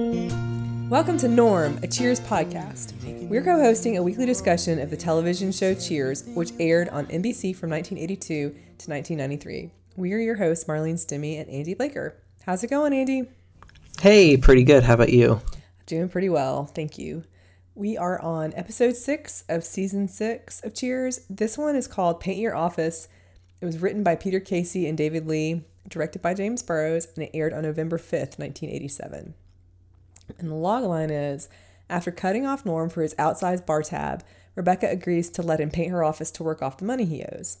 Welcome to Norm, a Cheers podcast. We're co hosting a weekly discussion of the television show Cheers, which aired on NBC from 1982 to 1993. We are your hosts, Marlene Stimmy and Andy Blaker. How's it going, Andy? Hey, pretty good. How about you? Doing pretty well, thank you. We are on episode six of season six of Cheers. This one is called Paint Your Office. It was written by Peter Casey and David Lee, directed by James Burrows, and it aired on November 5th, 1987. And the logline is After cutting off Norm for his outsized bar tab, Rebecca agrees to let him paint her office to work off the money he owes.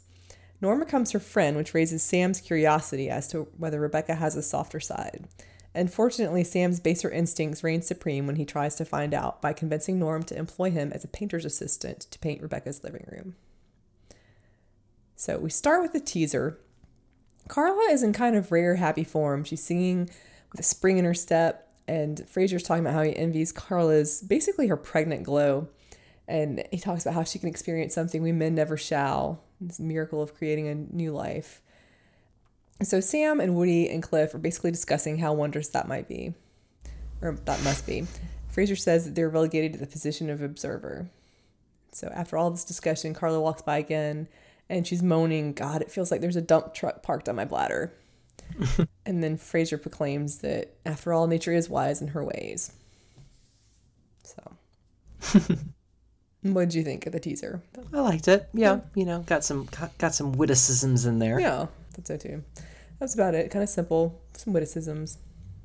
Norm becomes her friend, which raises Sam's curiosity as to whether Rebecca has a softer side. Unfortunately, Sam's baser instincts reign supreme when he tries to find out by convincing Norm to employ him as a painter's assistant to paint Rebecca's living room. So we start with the teaser. Carla is in kind of rare happy form. She's singing with a spring in her step, and Frasier's talking about how he envies Carla's basically her pregnant glow. And he talks about how she can experience something we men never shall this miracle of creating a new life. So Sam and Woody and Cliff are basically discussing how wondrous that might be, or that must be. Frasier says that they're relegated to the position of observer. So after all this discussion, Carla walks by again and she's moaning, God, it feels like there's a dump truck parked on my bladder. and then Frasier proclaims that after all, nature is wise in her ways. So, what did you think of the teaser? I liked it. Yeah, you know, got some got some witticisms in there. Yeah, that's so too. That's about it. Kind of simple, some witticisms.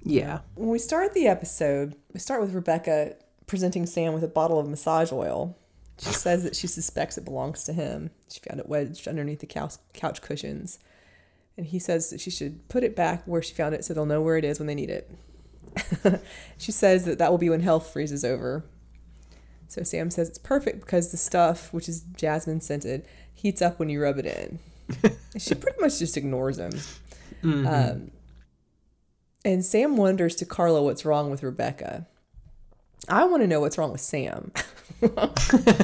Yeah. When we start the episode, we start with Rebecca presenting Sam with a bottle of massage oil. She says that she suspects it belongs to him. She found it wedged underneath the couch, couch cushions. And he says that she should put it back where she found it so they'll know where it is when they need it. she says that that will be when health freezes over. So Sam says it's perfect because the stuff, which is jasmine scented, heats up when you rub it in. she pretty much just ignores him. Mm-hmm. Um, and Sam wonders to Carla what's wrong with Rebecca. I want to know what's wrong with Sam.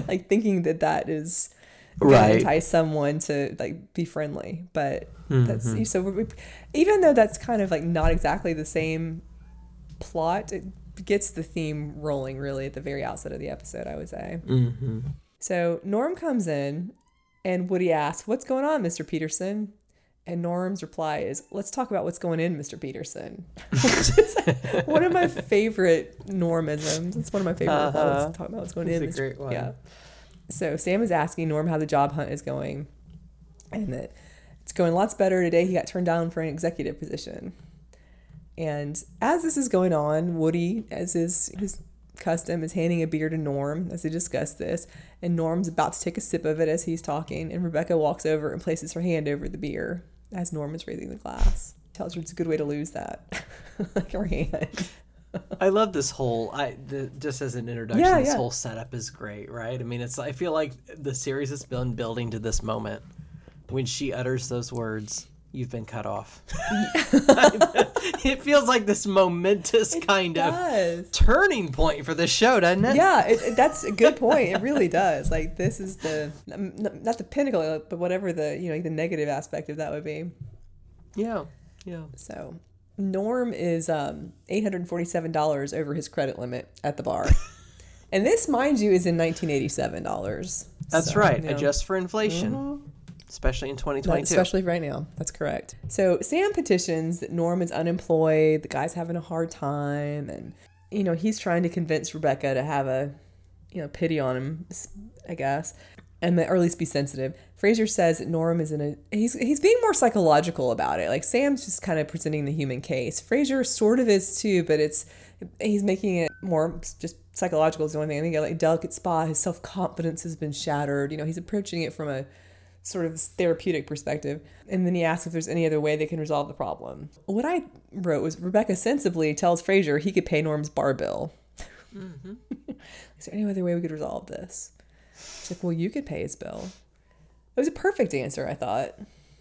like thinking that that is right entice someone to like be friendly but mm-hmm. that's so we, even though that's kind of like not exactly the same plot it gets the theme rolling really at the very outset of the episode i would say mm-hmm. so norm comes in and woody asks what's going on mr peterson and Norm's reply is, "Let's talk about what's going in, Mr. Peterson." Which is one of my favorite Normisms. It's one of my favorite uh-huh. Talk about what's going in. It's a great one. Yeah. So Sam is asking Norm how the job hunt is going, and that it's going lots better today. He got turned down for an executive position. And as this is going on, Woody, as is his custom, is handing a beer to Norm as they discuss this. And Norm's about to take a sip of it as he's talking. And Rebecca walks over and places her hand over the beer as Norm is raising the glass. Tells her it's a good way to lose that, like her hand. I love this whole. I the, just as an introduction, yeah, this yeah. whole setup is great, right? I mean, it's. I feel like the series has been building to this moment when she utters those words. You've been cut off. it feels like this momentous it kind does. of turning point for the show, doesn't it? Yeah, it, it, that's a good point. It really does. Like this is the not the pinnacle, but whatever the you know like the negative aspect of that would be. Yeah, yeah. So Norm is um, eight hundred forty-seven dollars over his credit limit at the bar, and this, mind you, is in nineteen eighty-seven dollars. That's so, right. You know. Adjust for inflation. Mm-hmm especially in 2022. especially right now. That's correct. So Sam petitions that Norm is unemployed, the guy's having a hard time, and you know he's trying to convince Rebecca to have a you know pity on him, I guess, and or at least be sensitive. Frasier says that Norm is in a he's he's being more psychological about it. Like Sam's just kind of presenting the human case. Frasier sort of is too, but it's he's making it more just psychological is the only thing. I think like a delicate spot. His self confidence has been shattered. You know, he's approaching it from a sort of therapeutic perspective. And then he asks if there's any other way they can resolve the problem. What I wrote was Rebecca sensibly tells Frasier he could pay Norm's bar bill. Mm-hmm. Is there any other way we could resolve this? She's like, well, you could pay his bill. It was a perfect answer, I thought.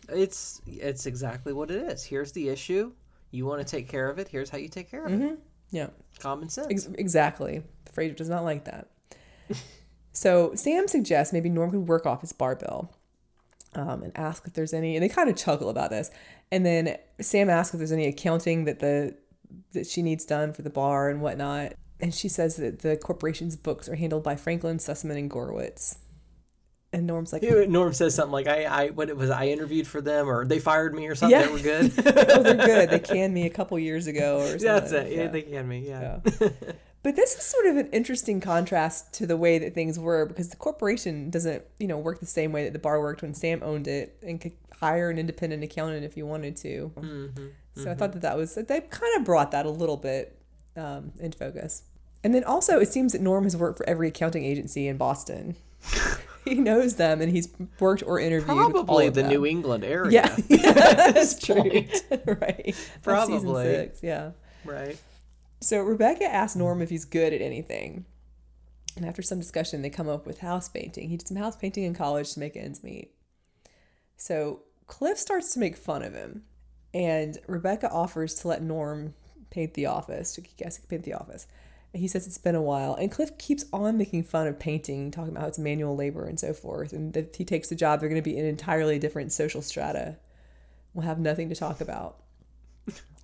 It's it's exactly what it is. Here's the issue. You want to take care of it. Here's how you take care of mm-hmm. it. Yeah. Common sense. Ex- exactly. Frasier does not like that. so Sam suggests maybe Norm could work off his bar bill um, and ask if there's any, and they kind of chuckle about this. And then Sam asks if there's any accounting that the that she needs done for the bar and whatnot. And she says that the corporation's books are handled by Franklin, Sussman, and Gorowitz. And Norm's like, Norm says something like, "I, I, what it was, I interviewed for them, or they fired me, or something. Yeah. They were good. oh, they're good. They canned me a couple years ago, or something. That's it. Yeah, yeah they canned me. Yeah. yeah. but this is sort of an interesting contrast to the way that things were because the corporation doesn't, you know, work the same way that the bar worked when Sam owned it and could hire an independent accountant if you wanted to. Mm-hmm. So mm-hmm. I thought that that was they kind of brought that a little bit um, into focus. And then also, it seems that Norm has worked for every accounting agency in Boston. he knows them, and he's worked or interviewed. Probably the them. New England area. Yeah, that's true. right. Probably. Six, yeah. Right. So Rebecca asks Norm if he's good at anything. And after some discussion, they come up with house painting. He did some house painting in college to make ends meet. So Cliff starts to make fun of him. And Rebecca offers to let Norm paint the office. I guess he can paint the office. And he says it's been a while. And Cliff keeps on making fun of painting, talking about how it's manual labor and so forth. And if he takes the job, they're going to be in entirely different social strata. We'll have nothing to talk about.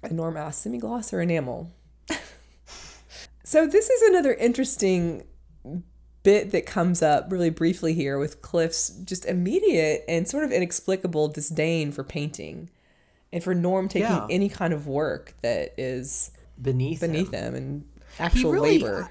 And Norm asks, semi-gloss or enamel? So this is another interesting bit that comes up really briefly here with Cliff's just immediate and sort of inexplicable disdain for painting and for Norm taking yeah. any kind of work that is beneath beneath him, him and actual really, labor. Uh,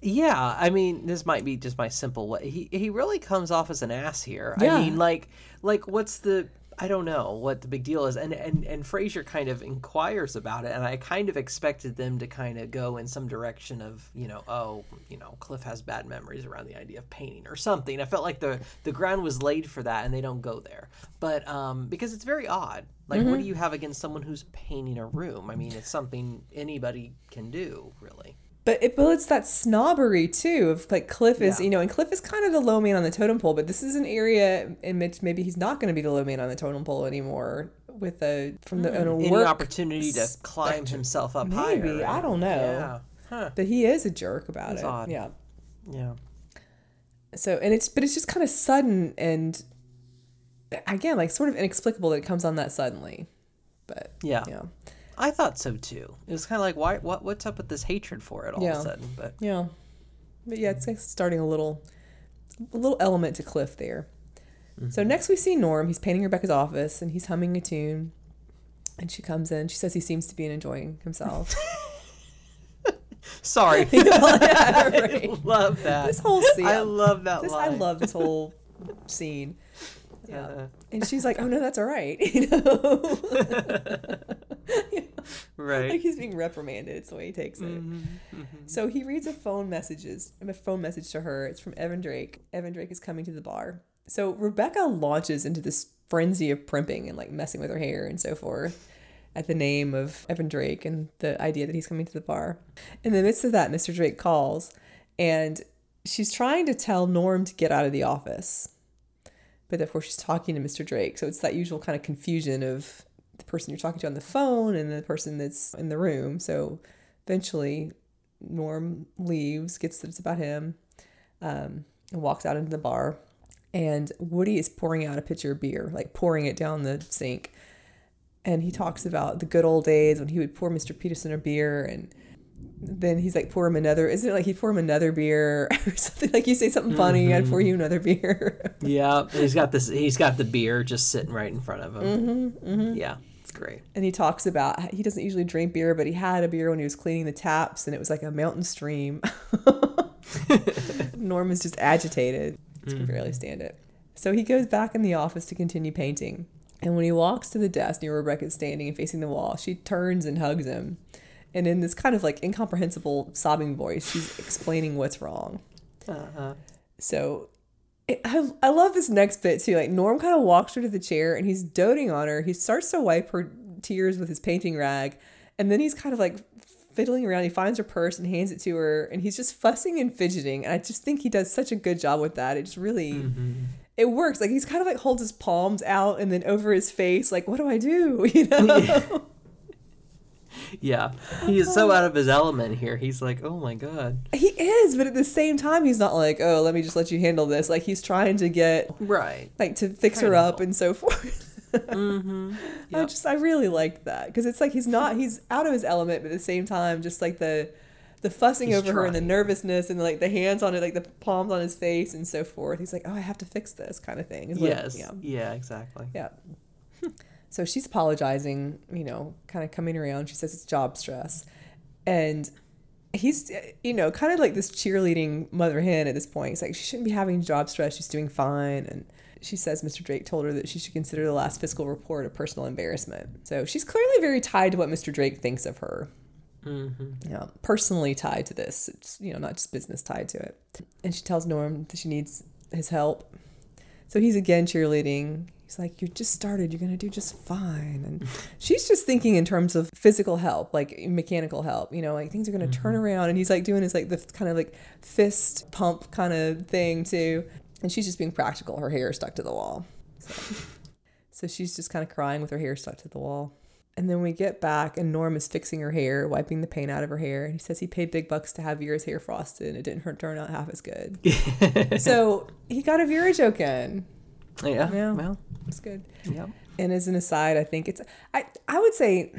yeah, I mean, this might be just my simple way. He he really comes off as an ass here. Yeah. I mean, like like what's the I don't know what the big deal is. And and and Frasier kind of inquires about it, and I kind of expected them to kind of go in some direction of you know, oh, you know, Cliff has bad memories around the idea of painting or something. I felt like the the ground was laid for that, and they don't go there. But um, because it's very odd. Like, mm-hmm. what do you have against someone who's painting a room? I mean, it's something anybody can do, really. But it, but it's that snobbery too of like Cliff is, yeah. you know, and Cliff is kind of the low man on the totem pole, but this is an area in which maybe he's not going to be the low man on the totem pole anymore with a from the mm, any opportunity to climb himself up maybe, higher. Maybe I don't know. Yeah. Huh. But he is a jerk about That's it. Odd. Yeah. Yeah. So and it's but it's just kind of sudden and again like sort of inexplicable that it comes on that suddenly. But yeah. Yeah. I thought so too. It was kind of like, why? What? What's up with this hatred for it all yeah. of a sudden? But yeah, but yeah, it's like starting a little, a little element to Cliff there. Mm-hmm. So next we see Norm. He's painting Rebecca's office and he's humming a tune. And she comes in. She says he seems to be enjoying himself. Sorry. yeah, right. I love that. This whole scene. I love that this, line. I love this whole scene. Yeah. Uh, and she's like, "Oh no, that's all right," you know. Right. Like he's being reprimanded. It's the way he takes it. Mm-hmm, mm-hmm. So he reads a phone messages, a phone message to her. It's from Evan Drake. Evan Drake is coming to the bar. So Rebecca launches into this frenzy of primping and like messing with her hair and so forth at the name of Evan Drake and the idea that he's coming to the bar. In the midst of that, Mr. Drake calls and she's trying to tell Norm to get out of the office. But of course, she's talking to Mr. Drake. So it's that usual kind of confusion of person you're talking to on the phone and the person that's in the room. So eventually, Norm leaves, gets that it's about him, um, and walks out into the bar. And Woody is pouring out a pitcher of beer, like pouring it down the sink. And he talks about the good old days when he would pour Mr. Peterson a beer and then he's like, pour him another. Isn't it like he pour him another beer or something? Like you say something funny, mm-hmm. I'd pour you another beer. yeah, he's got this. He's got the beer just sitting right in front of him. Mm-hmm, mm-hmm. Yeah, great. And he talks about he doesn't usually drink beer, but he had a beer when he was cleaning the taps, and it was like a mountain stream. Norm is just agitated. He can barely stand it. So he goes back in the office to continue painting. And when he walks to the desk near Rebecca standing and facing the wall, she turns and hugs him and in this kind of like incomprehensible sobbing voice, she's explaining what's wrong. Uh-huh. So I, I love this next bit too. Like Norm kind of walks her to the chair and he's doting on her. He starts to wipe her tears with his painting rag, and then he's kind of like fiddling around. He finds her purse and hands it to her, and he's just fussing and fidgeting. And I just think he does such a good job with that. It just really. Mm-hmm. It works. Like he's kind of like holds his palms out and then over his face, like, what do I do? You know? Yeah yeah, he is so out of his element here. He's like, oh my god. He is, but at the same time, he's not like, oh, let me just let you handle this. Like he's trying to get right, like to fix her up and so forth. mm-hmm. yep. I just I really liked that because it's like he's not he's out of his element, but at the same time, just like the the fussing he's over trying. her and the nervousness and like the hands on it, like the palms on his face and so forth. He's like, oh, I have to fix this kind of thing. yes. yeah. Yeah. Exactly. Yeah. so she's apologizing, you know, kind of coming around. She says it's job stress, and he's you know kind of like this cheerleading mother hen at this point. He's like she shouldn't be having job stress. She's doing fine and she says Mr. Drake told her that she should consider the last fiscal report a personal embarrassment. So she's clearly very tied to what Mr. Drake thinks of her. Mm-hmm. Yeah, personally tied to this. It's you know not just business tied to it. And she tells Norm that she needs his help. So he's again cheerleading. He's like, "You just started. You're gonna do just fine." And she's just thinking in terms of physical help, like mechanical help. You know, like things are gonna mm-hmm. turn around. And he's like doing his like the kind of like fist pump kind of thing too. And she's just being practical. Her hair stuck to the wall. So, so she's just kind of crying with her hair stuck to the wall. And then we get back, and Norm is fixing her hair, wiping the paint out of her hair. And he says he paid big bucks to have Vera's hair frosted, and it didn't turn out half as good. so he got a Vera joke in. Yeah. Yeah. Well, it's good. Yeah. And as an aside, I think it's I I would say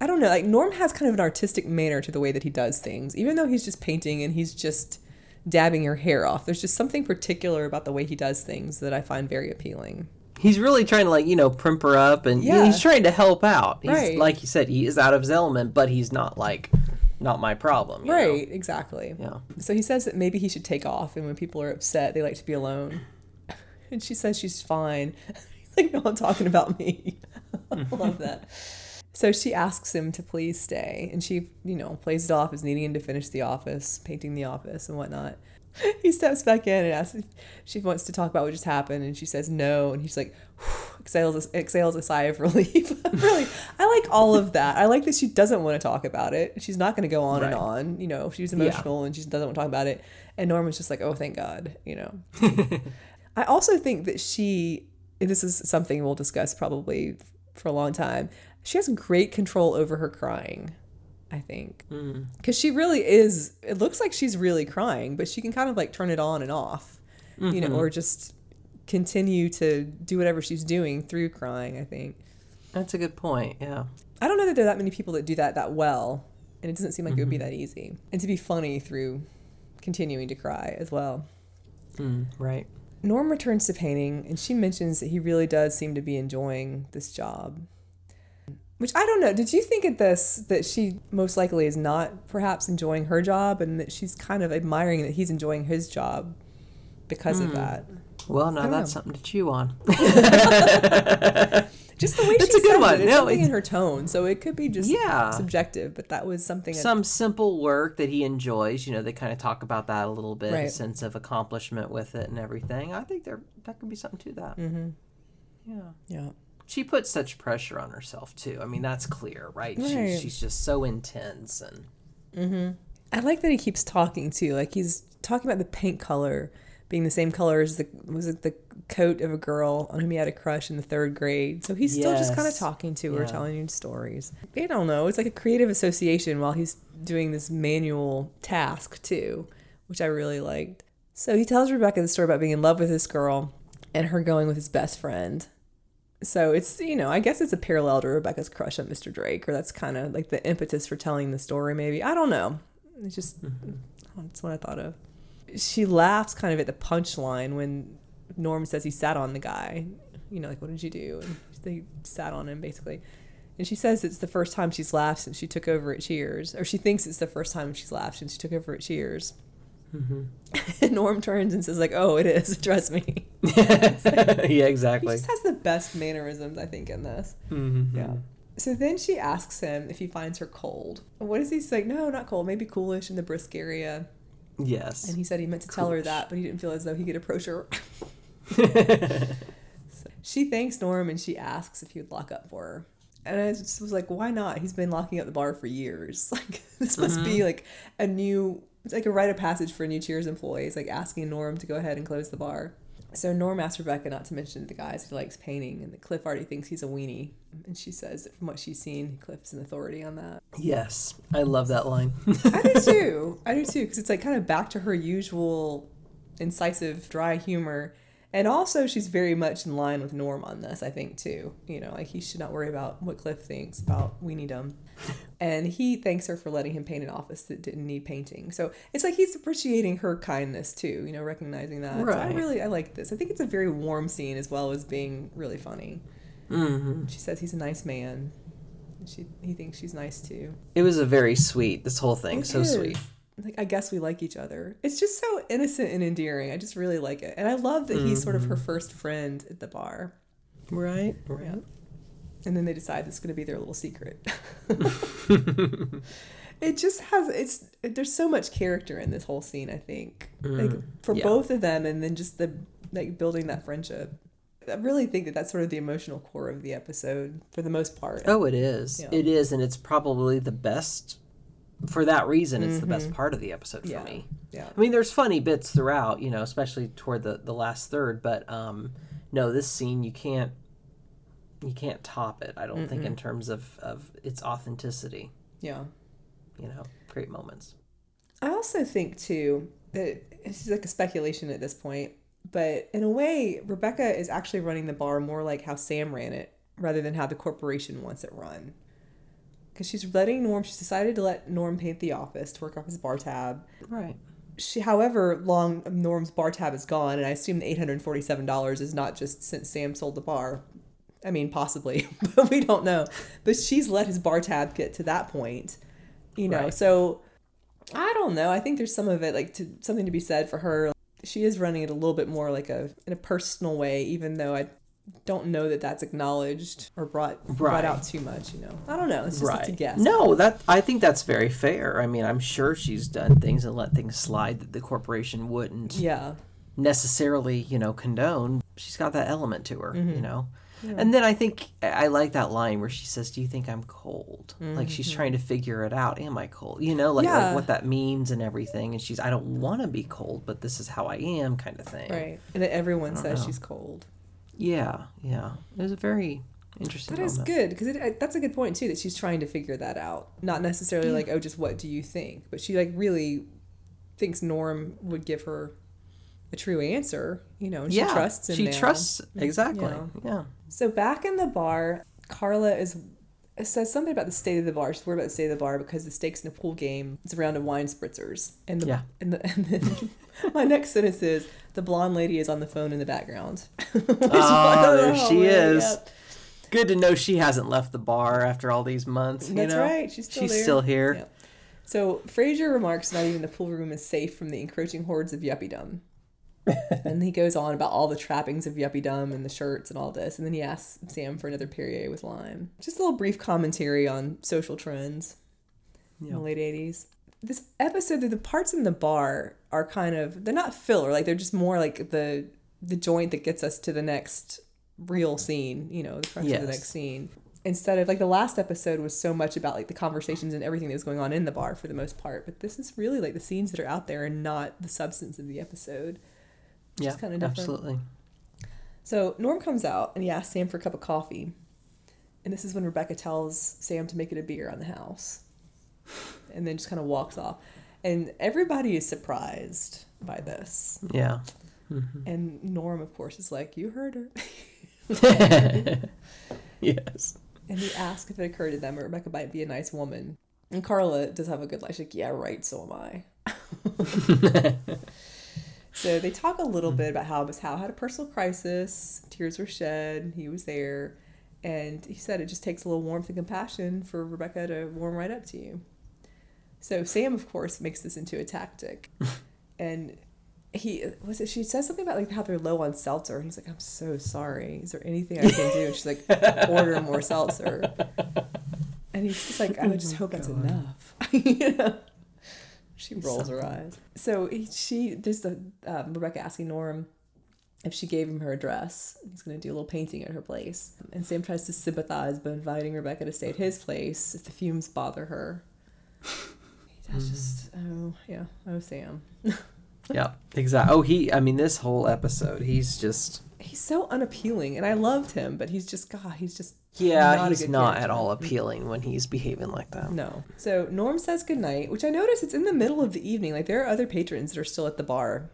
I don't know, like Norm has kind of an artistic manner to the way that he does things. Even though he's just painting and he's just dabbing her hair off. There's just something particular about the way he does things that I find very appealing. He's really trying to like you know primp her up, and yeah. he's trying to help out. He's, right. Like you said, he is out of his element, but he's not like not my problem. right. Know? Exactly. Yeah. So he says that maybe he should take off, and when people are upset, they like to be alone. And she says she's fine. He's like, no, I'm talking about me. I love that. So she asks him to please stay, and she, you know, plays it off as needing him to finish the office, painting the office and whatnot. He steps back in and asks if she wants to talk about what just happened, and she says no, and he's like, exhales, exhales a sigh of relief. really, I like all of that. I like that she doesn't want to talk about it. She's not going to go on right. and on. You know, she's emotional yeah. and she doesn't want to talk about it. And Norman's just like, oh, thank God. You know. I also think that she, this is something we'll discuss probably for a long time she has great control over her crying. I think because mm. she really is. It looks like she's really crying, but she can kind of like turn it on and off, mm-hmm. you know, mm-hmm. or just continue to do whatever she's doing through crying. I think that's a good point. Yeah, I don't know that there are that many people that do that that well, and it doesn't seem like mm-hmm. it would be mm-hmm. that easy, and to be funny through continuing to cry as well. Mm, right. Norm returns to painting, and she mentions that he really does seem to be enjoying this job. Which I don't know. Did you think at this that she most likely is not perhaps enjoying her job and that she's kind of admiring that he's enjoying his job because mm. of hmm. that? Well, now that's know. something to chew on. just the way that's a good one. It, it's no, something in her tone, so it could be just yeah. subjective. But that was something. Some simple work that he enjoys. You know, they kind of talk about that a little bit, right. a sense of accomplishment with it and everything. I think there that could be something to that. Mm-hmm. Yeah. Yeah she puts such pressure on herself too. I mean, that's clear, right? right. She, she's just so intense and. Mm-hmm. I like that he keeps talking too. Like he's talking about the paint color being the same color as the was it the coat of a girl on whom he had a crush in the third grade. So he's still just kind of talking to her, yeah. telling her stories. I don't know. It's like a creative association while he's doing this manual task too, which I really liked. So he tells Rebecca the story about being in love with this girl and her going with his best friend so it's you know i guess it's a parallel to rebecca's crush on mr drake or that's kind of like the impetus for telling the story maybe i don't know it's just mm-hmm. that's what i thought of she laughs kind of at the punchline when norm says he sat on the guy you know like what did you do and they sat on him basically and she says it's the first time she's laughed since she took over at cheers or she thinks it's the first time she's laughed since she took over at cheers Mm-hmm. And Norm turns and says, like, oh, it is. Trust me. yeah, exactly. He just has the best mannerisms, I think, in this. Mm-hmm. Yeah. So then she asks him if he finds her cold. What does he say? No, not cold. Maybe coolish in the brisk area. Yes. And he said he meant to tell her that, but he didn't feel as though he could approach her. so she thanks Norm and she asks if he would lock up for her. And I just was like, why not? He's been locking up the bar for years. Like, this must mm-hmm. be like a new it's like a rite of passage for new Cheers employees, like asking Norm to go ahead and close the bar. So Norm asks Rebecca not to mention the guys he likes painting, and Cliff already thinks he's a weenie. And she says that from what she's seen, Cliff's an authority on that. Yes, I love that line. I do too. I do too, because it's like kind of back to her usual incisive, dry humor. And also, she's very much in line with Norm on this, I think, too. You know, like he should not worry about what Cliff thinks about Weeniedom. And he thanks her for letting him paint an office that didn't need painting. So it's like he's appreciating her kindness, too, you know, recognizing that. Right. So I really, I like this. I think it's a very warm scene as well as being really funny. Mm-hmm. She says he's a nice man. She, he thinks she's nice, too. It was a very sweet, this whole thing, it so is. sweet like I guess we like each other. It's just so innocent and endearing. I just really like it. And I love that mm-hmm. he's sort of her mm-hmm. first friend at the bar. Right, right. Yeah. And then they decide it's going to be their little secret. it just has it's there's so much character in this whole scene, I think. Mm, like for yeah. both of them and then just the like building that friendship. I really think that that's sort of the emotional core of the episode for the most part. Oh, it is. Yeah. It is and it's probably the best for that reason, it's mm-hmm. the best mm-hmm. part of the episode for yeah. me. Yeah. I mean, there's funny bits throughout, you know, especially toward the the last third, but um, no, this scene you can't you can't top it. I don't mm think in terms of of its authenticity. Yeah. You know, great moments. I also think too that it's like a speculation at this point, but in a way, Rebecca is actually running the bar more like how Sam ran it rather than how the corporation wants it run because she's letting Norm. She's decided to let Norm paint the office to work off his bar tab. Right. She, however, long Norm's bar tab is gone, and I assume the eight hundred forty-seven dollars is not just since Sam sold the bar. I mean, possibly, but we don't know. But she's let his bar tab get to that point, you know. Right. So I don't know. I think there's some of it like to something to be said for her. She is running it a little bit more like a in a personal way, even though I don't know that that's acknowledged or brought right. brought out too much. You know, I don't know. It's just right. a guess. No, that I think that's very fair. I mean, I'm sure she's done things and let things slide that the corporation wouldn't. Yeah. Necessarily, you know, condone. She's got that element to her. Mm-hmm. You know. Yeah. And then I think I like that line where she says, "Do you think I'm cold?" Mm-hmm. Like she's trying to figure it out. Am I cold? You know, like, yeah. like what that means and everything. And she's, "I don't want to be cold, but this is how I am," kind of thing. Right. And everyone says know. she's cold. Yeah, yeah. It was a very interesting. That is good because that's a good point too. That she's trying to figure that out, not necessarily yeah. like, oh, just what do you think, but she like really thinks Norm would give her a true answer. You know, and she yeah, trusts. She now. trusts exactly. Yeah. So back in the bar, Carla is says something about the state of the bar. She's worried about the state of the bar because the stakes in a pool game is a round of wine spritzers. And the, yeah. and, the, and then my next sentence is the blonde lady is on the phone in the background. Ah, oh, there she is. Yeah. Good to know she hasn't left the bar after all these months. That's know? right. She's still She's there. still here. Yeah. So Frasier remarks not even the pool room is safe from the encroaching hordes of yuppiedom. And he goes on about all the trappings of yuppie yuppiedom and the shirts and all this. And then he asks Sam for another Perrier with lime. Just a little brief commentary on social trends yep. in the late 80s. This episode, the parts in the bar are kind of, they're not filler. Like, they're just more like the the joint that gets us to the next real scene, you know, the yes. of the next scene. Instead of like the last episode was so much about like the conversations and everything that was going on in the bar for the most part, but this is really like the scenes that are out there and not the substance of the episode yeah, kind of different. Absolutely. So Norm comes out and he asks Sam for a cup of coffee. And this is when Rebecca tells Sam to make it a beer on the house. And then just kind of walks off. And everybody is surprised by this. Yeah. Mm-hmm. And Norm, of course, is like, You heard her. yes. And he asks if it occurred to them that Rebecca might be a nice woman. And Carla does have a good life. She's like, Yeah, right, so am I. So they talk a little mm-hmm. bit about how Hal had a personal crisis, tears were shed, he was there, and he said it just takes a little warmth and compassion for Rebecca to warm right up to you. So Sam, of course, makes this into a tactic, and he was it. She says something about like how they're low on seltzer, and he's like, "I'm so sorry. Is there anything I can do?" And she's like, "Order more seltzer." And he's just like, "I would just oh hope God. that's enough." you know? She rolls her eyes. So he, she, there's the um, Rebecca asking Norm if she gave him her address. He's going to do a little painting at her place. And Sam tries to sympathize by inviting Rebecca to stay at his place if the fumes bother her. That's just, oh, yeah. Oh, Sam. yeah, exactly. Oh, he, I mean, this whole episode, he's just. He's so unappealing. And I loved him, but he's just, God, he's just yeah, not he's not character. at all appealing when he's behaving like that. No. So Norm says goodnight, which I notice it's in the middle of the evening. Like there are other patrons that are still at the bar.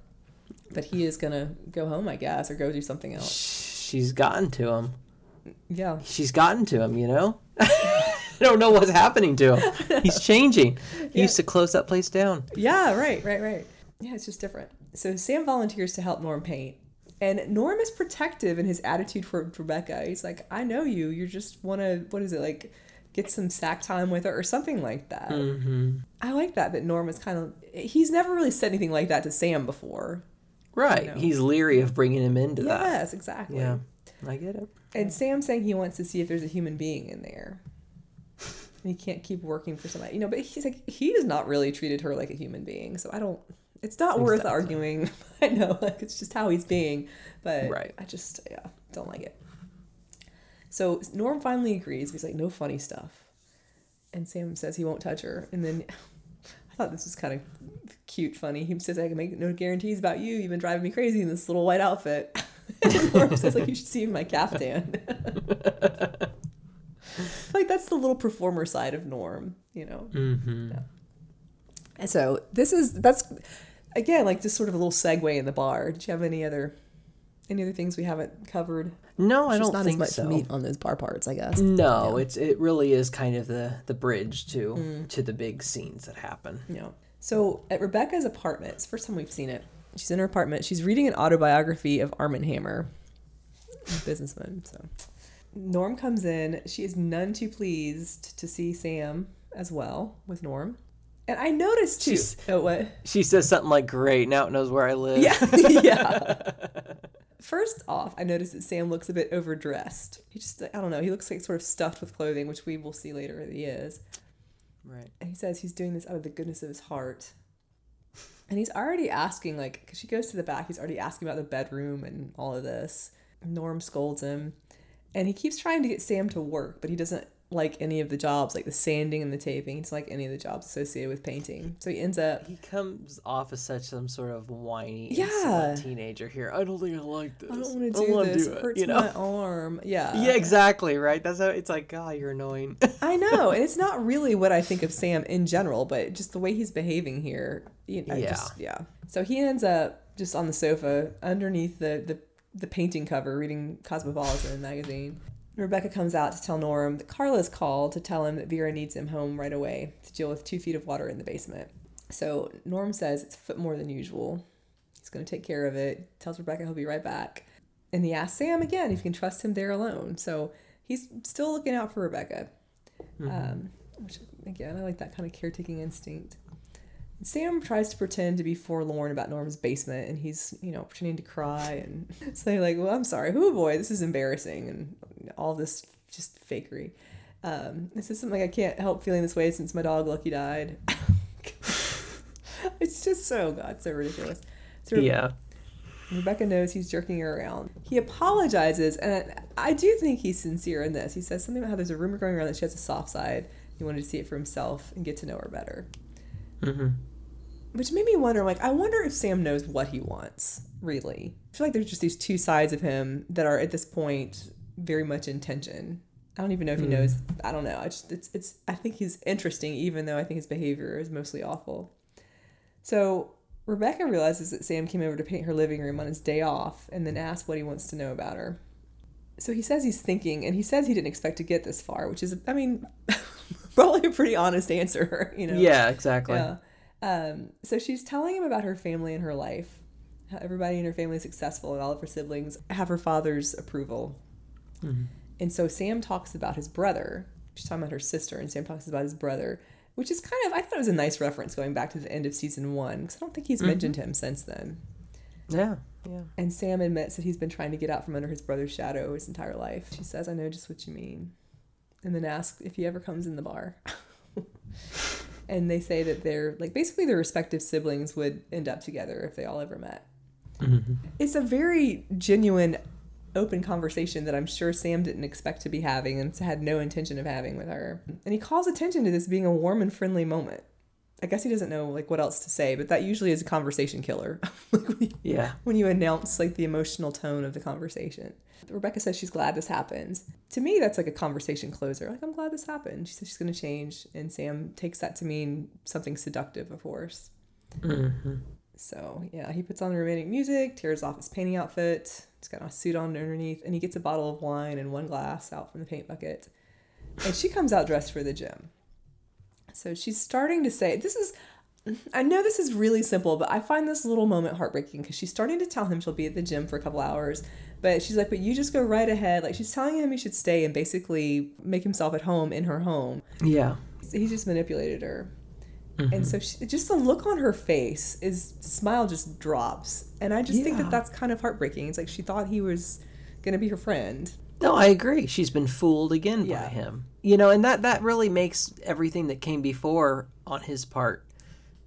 But he is gonna go home, I guess, or go do something else. She's gotten to him. Yeah. She's gotten to him, you know? I don't know what's happening to him. He's changing. He yeah. used to close that place down. Yeah, right, right, right. Yeah, it's just different. So Sam volunteers to help Norm paint. And Norm is protective in his attitude for Rebecca. He's like, I know you. You just want to, what is it, like, get some sack time with her or something like that. Mm-hmm. I like that, that Norm is kind of, he's never really said anything like that to Sam before. Right. You know? He's leery of bringing him into yes, that. Yes, exactly. Yeah, I get it. And Sam's saying he wants to see if there's a human being in there. And he can't keep working for somebody, you know. But he's like, he has not really treated her like a human being, so I don't. It's not exactly. worth arguing. I know, like it's just how he's being, but right. I just yeah don't like it. So Norm finally agrees. He's like, no funny stuff, and Sam says he won't touch her, and then. I thought this was kind of cute, funny. He says, "I can make no guarantees about you. You've been driving me crazy in this little white outfit." Norm says, "Like you should see my caftan." like that's the little performer side of Norm, you know. Mm-hmm. Yeah. And so this is that's again like just sort of a little segue in the bar. Did you have any other any other things we haven't covered? No, I don't not think as much so. meat on those bar parts, I guess. No, yeah. it's it really is kind of the the bridge to mm. to the big scenes that happen. Yeah. So at Rebecca's apartment, it's the first time we've seen it. She's in her apartment. She's reading an autobiography of Armand Hammer, businessman. So Norm comes in. She is none too pleased to see Sam as well with Norm. And I noticed too. She's, oh, what? She says something like, "Great, now it knows where I live." Yeah, yeah. First off, I noticed that Sam looks a bit overdressed. He just, I don't know, he looks like sort of stuffed with clothing, which we will see later that he is. Right. And he says he's doing this out of the goodness of his heart. And he's already asking, like, because she goes to the back, he's already asking about the bedroom and all of this. Norm scolds him. And he keeps trying to get Sam to work, but he doesn't like any of the jobs, like the sanding and the taping. It's like any of the jobs associated with painting. So he ends up. He comes off as such some sort of whiny, yeah, teenager here. I don't think I like this. I don't want to do this. Do it, hurts you know? my arm. Yeah. Yeah, exactly. Right. That's how it's like. God, oh, you're annoying. I know, and it's not really what I think of Sam in general, but just the way he's behaving here. You know, yeah. Just, yeah. So he ends up just on the sofa underneath the the the painting cover reading Cosmopolitan magazine. Rebecca comes out to tell Norm that Carla's called to tell him that Vera needs him home right away to deal with two feet of water in the basement. So Norm says it's a foot more than usual. He's going to take care of it. Tells Rebecca he'll be right back. And he asks Sam again if he can trust him there alone. So he's still looking out for Rebecca. Mm-hmm. Um, which, again, I like that kind of caretaking instinct. Sam tries to pretend to be forlorn about Norm's basement, and he's, you know, pretending to cry and say like, "Well, I'm sorry, oh boy, this is embarrassing," and all this just fakery. Um, this is something I can't help feeling this way since my dog Lucky died. it's just so God, so ridiculous. So yeah. Rebecca knows he's jerking her around. He apologizes, and I do think he's sincere in this. He says something about how there's a rumor going around that she has a soft side. He wanted to see it for himself and get to know her better. Mm-hmm which made me wonder like i wonder if sam knows what he wants really i feel like there's just these two sides of him that are at this point very much in tension. I don't even know if he mm. knows. I don't know. I just it's it's i think he's interesting even though i think his behavior is mostly awful. So rebecca realizes that sam came over to paint her living room on his day off and then asks what he wants to know about her. So he says he's thinking and he says he didn't expect to get this far which is i mean probably a pretty honest answer you know? Yeah exactly. Yeah. Um, so she's telling him about her family and her life. How everybody in her family is successful, and all of her siblings have her father's approval. Mm-hmm. And so Sam talks about his brother. She's talking about her sister, and Sam talks about his brother, which is kind of I thought it was a nice reference going back to the end of season one because I don't think he's mm-hmm. mentioned him since then. Yeah, yeah. And Sam admits that he's been trying to get out from under his brother's shadow his entire life. She says, "I know just what you mean," and then asks if he ever comes in the bar. and they say that they're like basically their respective siblings would end up together if they all ever met. Mm-hmm. It's a very genuine, open conversation that I'm sure Sam didn't expect to be having and had no intention of having with her. And he calls attention to this being a warm and friendly moment. I guess he doesn't know like what else to say, but that usually is a conversation killer. like when you, yeah. When you announce like the emotional tone of the conversation. Rebecca says she's glad this happened. To me, that's like a conversation closer. Like, I'm glad this happened. She says she's going to change. And Sam takes that to mean something seductive, of course. Mm-hmm. So yeah, he puts on the romantic music, tears off his painting outfit. He's got a suit on underneath, and he gets a bottle of wine and one glass out from the paint bucket. And she comes out dressed for the gym. So she's starting to say, This is, I know this is really simple, but I find this little moment heartbreaking because she's starting to tell him she'll be at the gym for a couple hours. But she's like, But you just go right ahead. Like she's telling him he should stay and basically make himself at home in her home. Yeah. He's just manipulated her. Mm-hmm. And so she, just the look on her face is smile just drops. And I just yeah. think that that's kind of heartbreaking. It's like she thought he was going to be her friend. No, I agree. She's been fooled again yeah. by him. You know, and that that really makes everything that came before on his part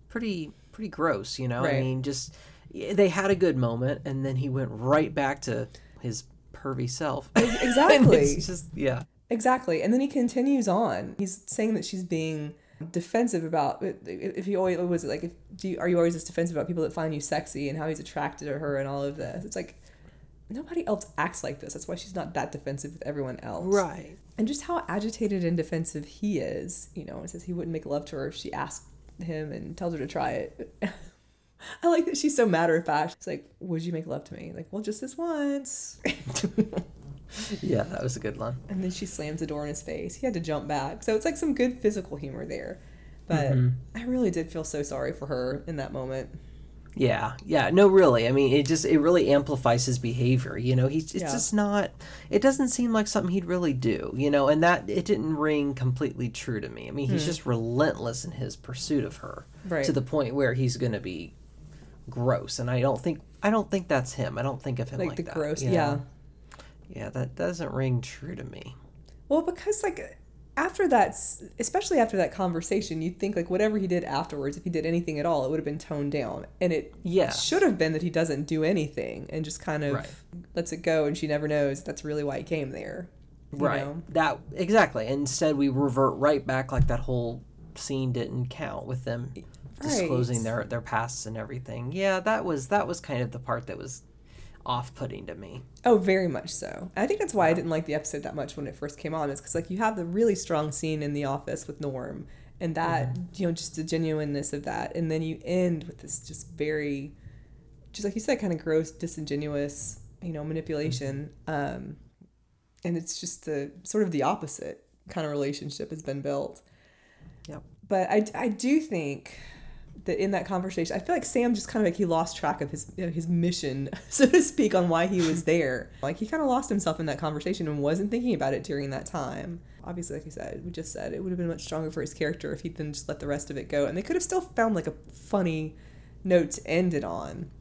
pretty pretty gross, you know? Right. I mean, just they had a good moment and then he went right back to his pervy self. Exactly. it's just yeah. Exactly. And then he continues on. He's saying that she's being defensive about if he always was it like if do you, are you always this defensive about people that find you sexy and how he's attracted to her and all of this it's like nobody else acts like this that's why she's not that defensive with everyone else right and just how agitated and defensive he is you know and says he wouldn't make love to her if she asked him and tells her to try it I like that she's so matter of fact. She's like, "Would you make love to me?" Like, well, just this once. yeah, that was a good one. And then she slams the door in his face. He had to jump back. So it's like some good physical humor there. But mm-hmm. I really did feel so sorry for her in that moment. Yeah, yeah, no, really. I mean, it just it really amplifies his behavior. You know, he's it's yeah. just not. It doesn't seem like something he'd really do. You know, and that it didn't ring completely true to me. I mean, he's hmm. just relentless in his pursuit of her, right. to the point where he's going to be gross. And I don't think I don't think that's him. I don't think of him like, like the that, gross. Yeah, yeah, that doesn't ring true to me. Well, because like after that, especially after that conversation, you'd think like whatever he did afterwards, if he did anything at all, it would have been toned down. And it yeah. should have been that he doesn't do anything and just kind of right. lets it go, and she never knows that's really why he came there. Right. Know? That exactly. Instead, we revert right back like that whole scene didn't count with them right. disclosing their their pasts and everything. Yeah, that was that was kind of the part that was off-putting to me. Oh, very much so. I think that's why I didn't like the episode that much when it first came on. Is because like you have the really strong scene in the office with Norm, and that mm-hmm. you know just the genuineness of that, and then you end with this just very, just like you said, kind of gross, disingenuous, you know, manipulation. Mm-hmm. Um, and it's just the sort of the opposite kind of relationship has been built. Yep. But I, I do think that in that conversation, I feel like Sam just kind of like he lost track of his you know, his mission, so to speak, on why he was there. like he kind of lost himself in that conversation and wasn't thinking about it during that time. Obviously, like you said, we just said it would have been much stronger for his character if he'd then just let the rest of it go, and they could have still found like a funny note to end it on.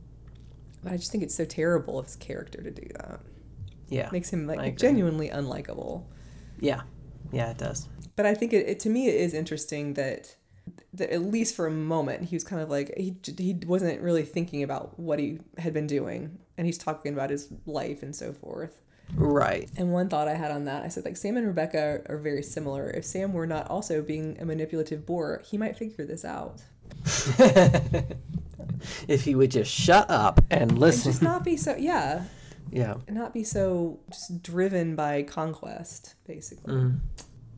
But I just think it's so terrible of his character to do that. Yeah, makes him like genuinely unlikable. Yeah, yeah, it does. But I think it, it to me it is interesting that that at least for a moment he was kind of like he he wasn't really thinking about what he had been doing and he's talking about his life and so forth. Right. And one thought i had on that i said like sam and rebecca are very similar. If sam were not also being a manipulative bore he might figure this out. If he would just shut up and listen. and just not be so yeah. Yeah. Not be so just driven by conquest basically. Mm.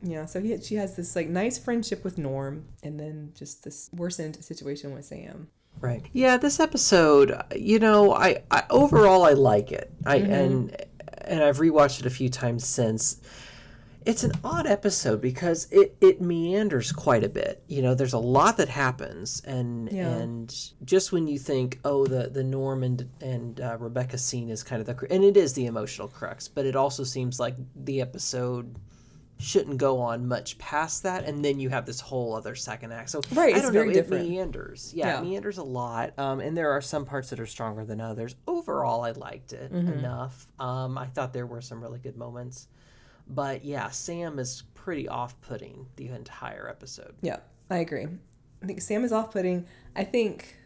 Yeah, so he she has this like nice friendship with Norm, and then just this worsened situation with Sam. Right. Yeah, this episode, you know, I, I overall I like it. I mm-hmm. and and I've rewatched it a few times since. It's an odd episode because it, it meanders quite a bit. You know, there's a lot that happens, and yeah. and just when you think, oh, the the Norm and and uh, Rebecca scene is kind of the and it is the emotional crux, but it also seems like the episode shouldn't go on much past that and then you have this whole other second act. So right i don't know different. it meanders. Yeah, yeah, it meanders a lot um, and there are some parts that are stronger than others. Overall i liked it mm-hmm. enough. Um, i thought there were some really good moments. But yeah sam is pretty off-putting the entire episode. Yeah i agree. I think sam is off-putting. I think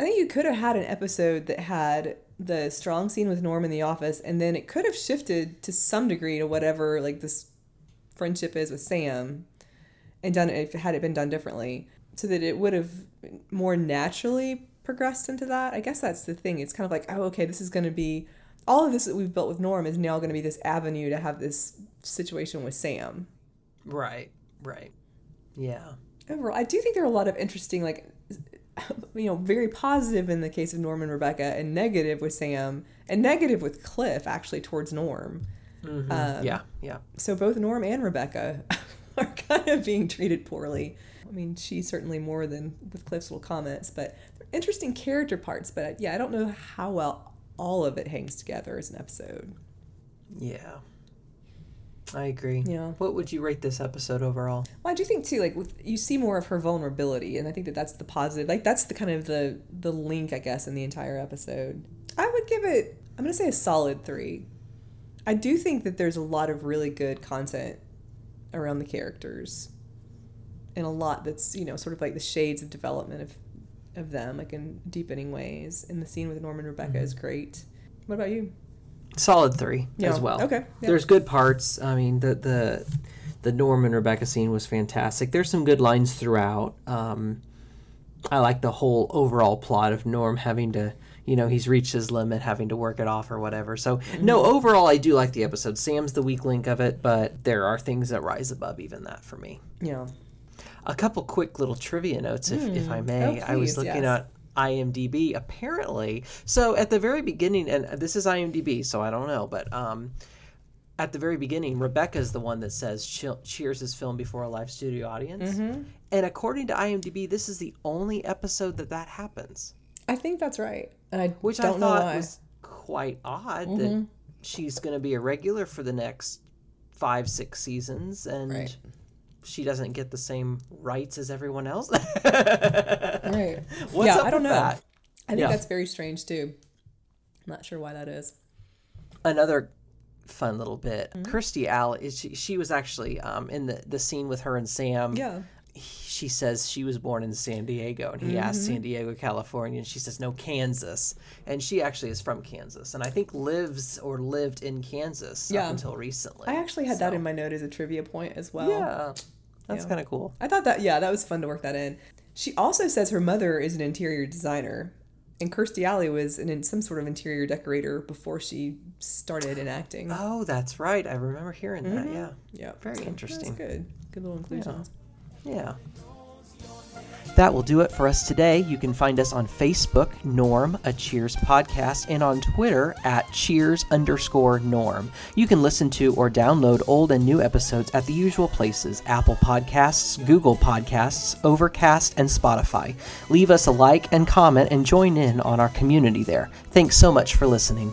i think you could have had an episode that had the strong scene with norm in the office and then it could have shifted to some degree to whatever like this friendship is with Sam and done if it had it been done differently so that it would have more naturally progressed into that. I guess that's the thing. It's kind of like, oh, okay, this is going to be all of this that we've built with Norm is now going to be this avenue to have this situation with Sam. Right. Right. Yeah. Overall, I do think there are a lot of interesting like you know, very positive in the case of Norm and Rebecca, and negative with Sam, and negative with Cliff actually towards Norm. Mm-hmm. Um, yeah, yeah. So both Norm and Rebecca are kind of being treated poorly. I mean, she certainly more than with Cliff's little comments, but interesting character parts. But yeah, I don't know how well all of it hangs together as an episode. Yeah. I agree. Yeah. What would you rate this episode overall? Well, I do think too, like with, you see more of her vulnerability, and I think that that's the positive. Like that's the kind of the the link, I guess, in the entire episode. I would give it. I'm gonna say a solid three. I do think that there's a lot of really good content around the characters, and a lot that's you know sort of like the shades of development of of them, like in deepening ways. And the scene with Norman and Rebecca mm-hmm. is great. What about you? solid three yeah. as well. Okay. Yeah. There's good parts. I mean, the the the Norman Rebecca scene was fantastic. There's some good lines throughout. Um, I like the whole overall plot of Norm having to, you know, he's reached his limit, having to work it off or whatever. So, mm-hmm. no, overall, I do like the episode. Sam's the weak link of it, but there are things that rise above even that for me. Yeah. A couple quick little trivia notes, if, mm. if I may. Oh, please, I was looking yes. at IMDb apparently. So at the very beginning, and this is IMDb, so I don't know, but um, at the very beginning, Rebecca is the one that says Cheers is filmed before a live studio audience. Mm-hmm. And according to IMDb, this is the only episode that that happens. I think that's right, and I which I thought was quite odd mm-hmm. that she's going to be a regular for the next five, six seasons, and. Right she doesn't get the same rights as everyone else. right. What's yeah, up I don't know. That? I think yeah. that's very strange too. I'm not sure why that is. Another fun little bit. Mm-hmm. Kirstie Alley, she, she was actually um, in the, the scene with her and Sam. Yeah. She says she was born in San Diego, and he mm-hmm. asked San Diego, California, and she says no, Kansas, and she actually is from Kansas, and I think lives or lived in Kansas yeah. up until recently. I actually had so. that in my note as a trivia point as well. Yeah, that's kind of cool. I thought that, yeah, that was fun to work that in. She also says her mother is an interior designer, and Kirstie Alley was in some sort of interior decorator before she started in acting. Oh, that's right. I remember hearing that. Mm-hmm. Yeah. Yeah. Very interesting. That's good. Good little inclusions. yeah. Yeah. That will do it for us today. You can find us on Facebook, Norm, a Cheers podcast, and on Twitter at Cheers underscore Norm. You can listen to or download old and new episodes at the usual places Apple Podcasts, Google Podcasts, Overcast, and Spotify. Leave us a like and comment and join in on our community there. Thanks so much for listening.